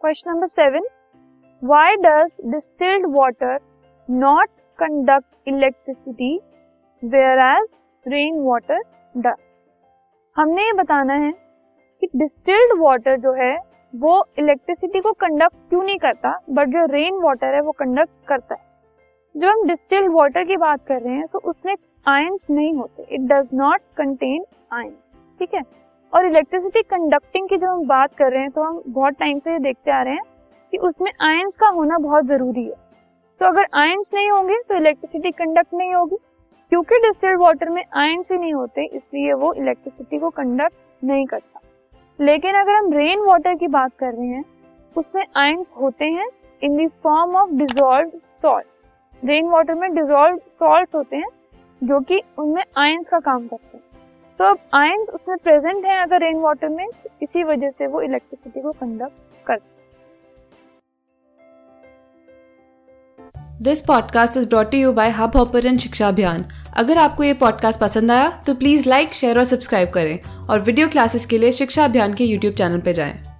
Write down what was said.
Question number seven why does distilled water not conduct electricity where as rain water does हमने ये बताना है कि डिस्टिल्ड वाटर जो है, वो इलेक्ट्रिसिटी को कंडक्ट क्यों नहीं करता बट जो रेन वाटर है, वो कंडक्ट करता है। जो हम डिस्टिल्ड वाटर की बात कर रहे हैं तो उसमें आयंस नहीं होते। It does not contain ion ठीक है? और इलेक्ट्रिसिटी कंडक्टिंग की जब हम बात कर रहे हैं तो हम बहुत टाइम से देखते आ रहे हैं कि उसमें आयंस का होना बहुत ज़रूरी है। तो अगर आयंस नहीं होंगे तो इलेक्ट्रिसिटी कंडक्ट नहीं होगी, क्योंकि डिस्टिल्ड वाटर में आयंस ही नहीं होते, इसलिए वो इलेक्ट्रिसिटी को कंडक्ट नहीं करता। लेकिन अगर हम रेन वाटर की बात कर रहे हैं, उसमें आयंस होते हैं in the form of dissolve salt rain water में डिजोल्व सॉल्ट होते हैं, जो कि उनमें आयंस का काम करते हैं। तो अब आयन उसमें प्रेजेंट है अगर रेन वाटर में तो इसी वजह से वो इलेक्ट्रिसिटी को कंडक्ट करते this podcast is brought you by Hubhopper शिक्षा अभियान अगर आपको ये पॉडकास्ट पसंद आया तो प्लीज़ लाइक शेयर और सब्सक्राइब करें और वीडियो क्लासेस के लिए शिक्षा अभियान के यूट्यूब चैनल पर जाएँ।